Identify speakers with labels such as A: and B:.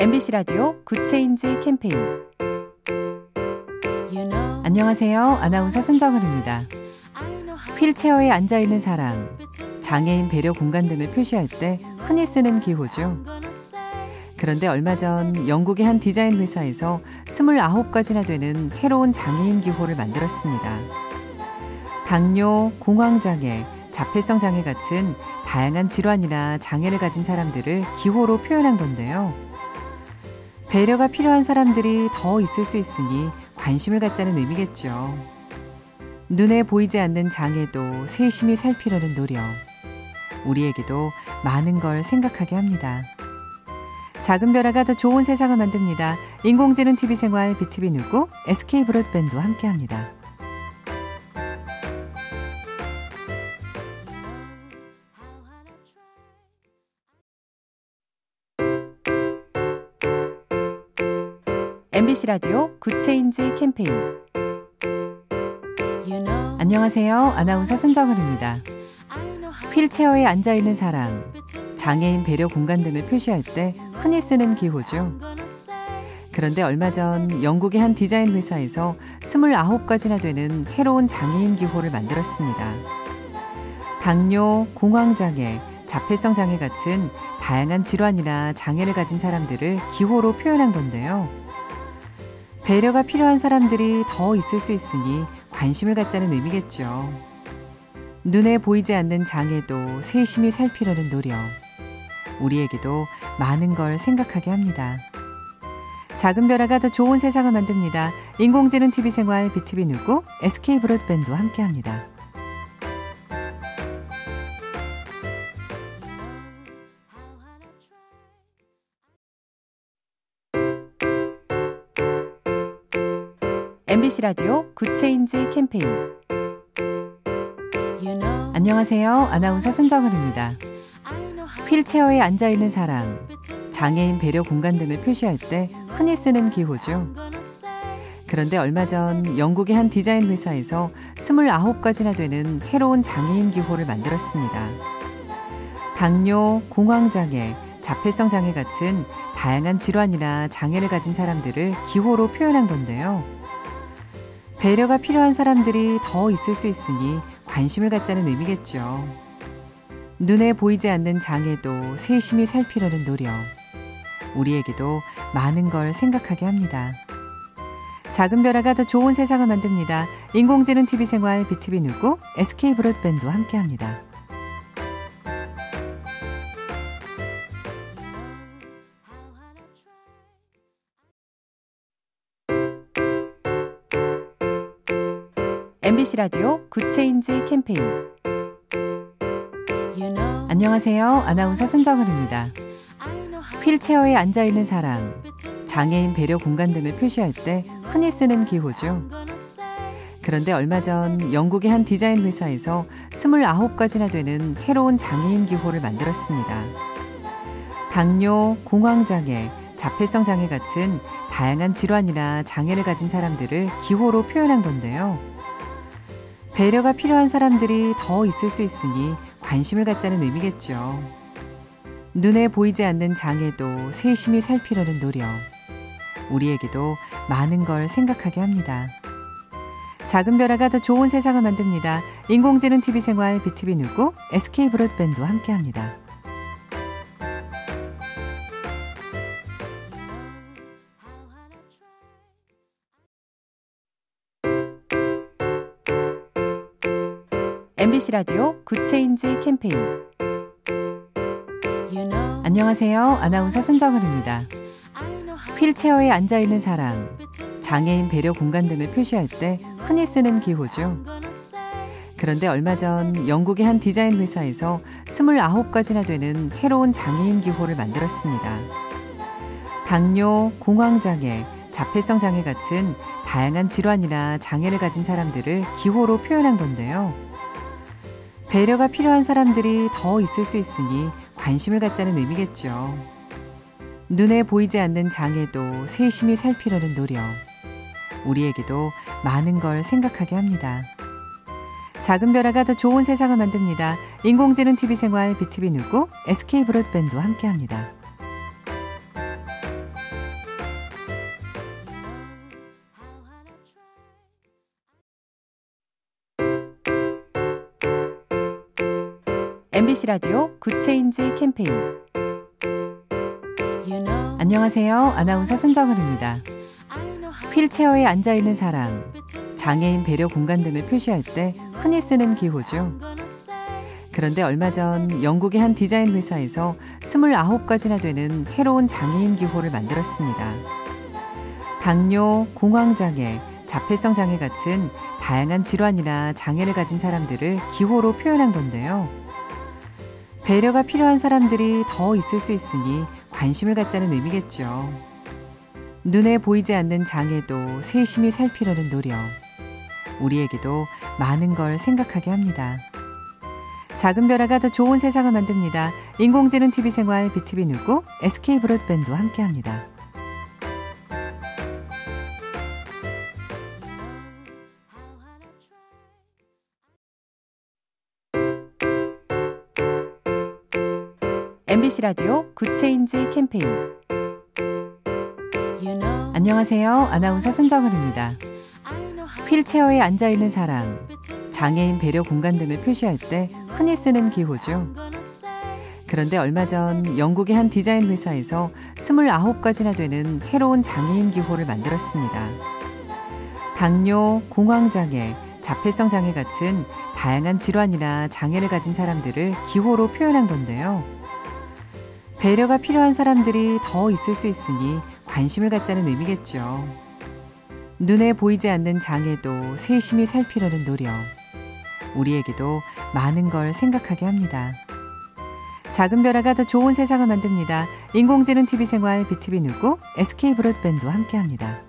A: MBC 라디오 Good Change 캠페인 안녕하세요. 아나운서 손정은입니다. 휠체어에 앉아 있는 사람, 장애인 배려 공간 등을 표시할 때 흔히 쓰는 기호죠. 그런데 얼마 전 영국의 한 디자인 회사에서 29가지나 되는 새로운 장애인 기호를 만들었습니다. 당뇨, 공황장애, 자폐성 장애 같은 다양한 질환이나 장애를 가진 사람들을 기호로 표현한 건데요. 배려가 필요한 사람들이 더 있을 수 있으니 관심을 갖자는 의미겠죠. 눈에 보이지 않는 장애도 세심히 살피려는 노력. 우리에게도 많은 걸 생각하게 합니다. 작은 변화가 더 좋은 세상을 만듭니다. 인공지능 TV 생활 BTV 누구 SK 브로드밴드와 함께합니다. MBC 라디오 Good Change 캠페인 안녕하세요. 아나운서 손정은입니다. 휠체어에 앉아 있는 사람, 장애인 배려 공간 등을 표시할 때 흔히 쓰는 기호죠. 그런데 얼마 전 영국의 한 디자인 회사에서 29가지나 되는 새로운 장애인 기호를 만들었습니다. 당뇨, 공황장애, 자폐성 장애 같은 다양한 질환이나 장애를 가진 사람들을 기호로 표현한 건데요. 배려가 필요한 사람들이 더 있을 수 있으니 관심을 갖자는 의미겠죠. 눈에 보이지 않는 장애도 세심히 살피려는 노력. 우리에게도 많은 걸 생각하게 합니다. 작은 변화가 더 좋은 세상을 만듭니다. 인공지능 TV 생활 BTV 누구 SK 브로드밴드와 함께합니다. MBC 라디오 Good Change 캠페인 안녕하세요. 아나운서 손정은입니다. 휠체어에 앉아 있는 사람, 장애인 배려 공간 등을 표시할 때 흔히 쓰는 기호죠. 그런데 얼마 전 영국의 한 디자인 회사에서 29가지나 되는 새로운 장애인 기호를 만들었습니다. 당뇨, 공황장애, 자폐성 장애 같은 다양한 질환이나 장애를 가진 사람들을 기호로 표현한 건데요. 배려가 필요한 사람들이 더 있을 수 있으니 관심을 갖자는 의미겠죠. 눈에 보이지 않는 장애도 세심히 살피려는 노력. 우리에게도 많은 걸 생각하게 합니다. 작은 변화가 더 좋은 세상을 만듭니다. 인공지능 TV 생활 BTV 누구 SK 브로드밴드와 함께합니다. MBC 라디오 Good Change 캠페인 안녕하세요. 아나운서 손정은입니다. 휠체어에 앉아 있는 사람, 장애인 배려 공간 등을 표시할 때 흔히 쓰는 기호죠. 그런데 얼마 전 영국의 한 디자인 회사에서 29가지나 되는 새로운 장애인 기호를 만들었습니다. 당뇨, 공황장애, 자폐성 장애 같은 다양한 질환이나 장애를 가진 사람들을 기호로 표현한 건데요. 배려가 필요한 사람들이 더 있을 수 있으니 관심을 갖자는 의미겠죠. 눈에 보이지 않는 장애도 세심히 살피려는 노력. 우리에게도 많은 걸 생각하게 합니다. 작은 변화가 더 좋은 세상을 만듭니다. 인공지능 TV 생활 BTV 누구 SK 브로드밴드와 함께합니다. MBC 라디오 Good Change 캠페인 안녕하세요. 아나운서 손정은입니다. 휠체어에 앉아 있는 사람, 장애인 배려 공간 등을 표시할 때 흔히 쓰는 기호죠. 그런데 얼마 전 영국의 한 디자인 회사에서 29가지나 되는 새로운 장애인 기호를 만들었습니다. 당뇨, 공황장애, 자폐성 장애 같은 다양한 질환이나 장애를 가진 사람들을 기호로 표현한 건데요. 배려가 필요한 사람들이 더 있을 수 있으니 관심을 갖자는 의미겠죠. 눈에 보이지 않는 장애도 세심히 살피려는 노력. 우리에게도 많은 걸 생각하게 합니다. 작은 변화가 더 좋은 세상을 만듭니다. 인공지능 TV 생활 BTV 누구 SK 브로드밴드와 함께합니다. MBC 라디오 Good Change 캠페인 안녕하세요. 아나운서 손정은입니다. 휠체어에 앉아 있는 사람, 장애인 배려 공간 등을 표시할 때 흔히 쓰는 기호죠. 그런데 얼마 전 영국의 한 디자인 회사에서 29가지나 되는 새로운 장애인 기호를 만들었습니다. 당뇨, 공황장애, 자폐성 장애 같은 다양한 질환이나 장애를 가진 사람들을 기호로 표현한 건데요. 배려가 필요한 사람들이 더 있을 수 있으니 관심을 갖자는 의미겠죠. 눈에 보이지 않는 장애도 세심히 살피려는 노력. 우리에게도 많은 걸 생각하게 합니다. 작은 변화가 더 좋은 세상을 만듭니다. 인공지능 TV 생활 BTV 누구 SK 브로드밴드와 함께합니다. MBC 라디오 Good Change 캠페인 안녕하세요. 아나운서 손정은입니다. 휠체어에 앉아 있는 사람, 장애인 배려 공간 등을 표시할 때 흔히 쓰는 기호죠. 그런데 얼마 전 영국의 한 디자인 회사에서 29가지나 되는 새로운 장애인 기호를 만들었습니다. 당뇨, 공황장애, 자폐성 장애 같은 다양한 질환이나 장애를 가진 사람들을 기호로 표현한 건데요. 배려가 필요한 사람들이 더 있을 수 있으니 관심을 갖자는 의미겠죠. 눈에 보이지 않는 장애도 세심히 살피려는 노력. 우리에게도 많은 걸 생각하게 합니다. 작은 변화가 더 좋은 세상을 만듭니다. 인공지능 TV 생활 BTV 누구 SK 브로드밴드와 함께합니다.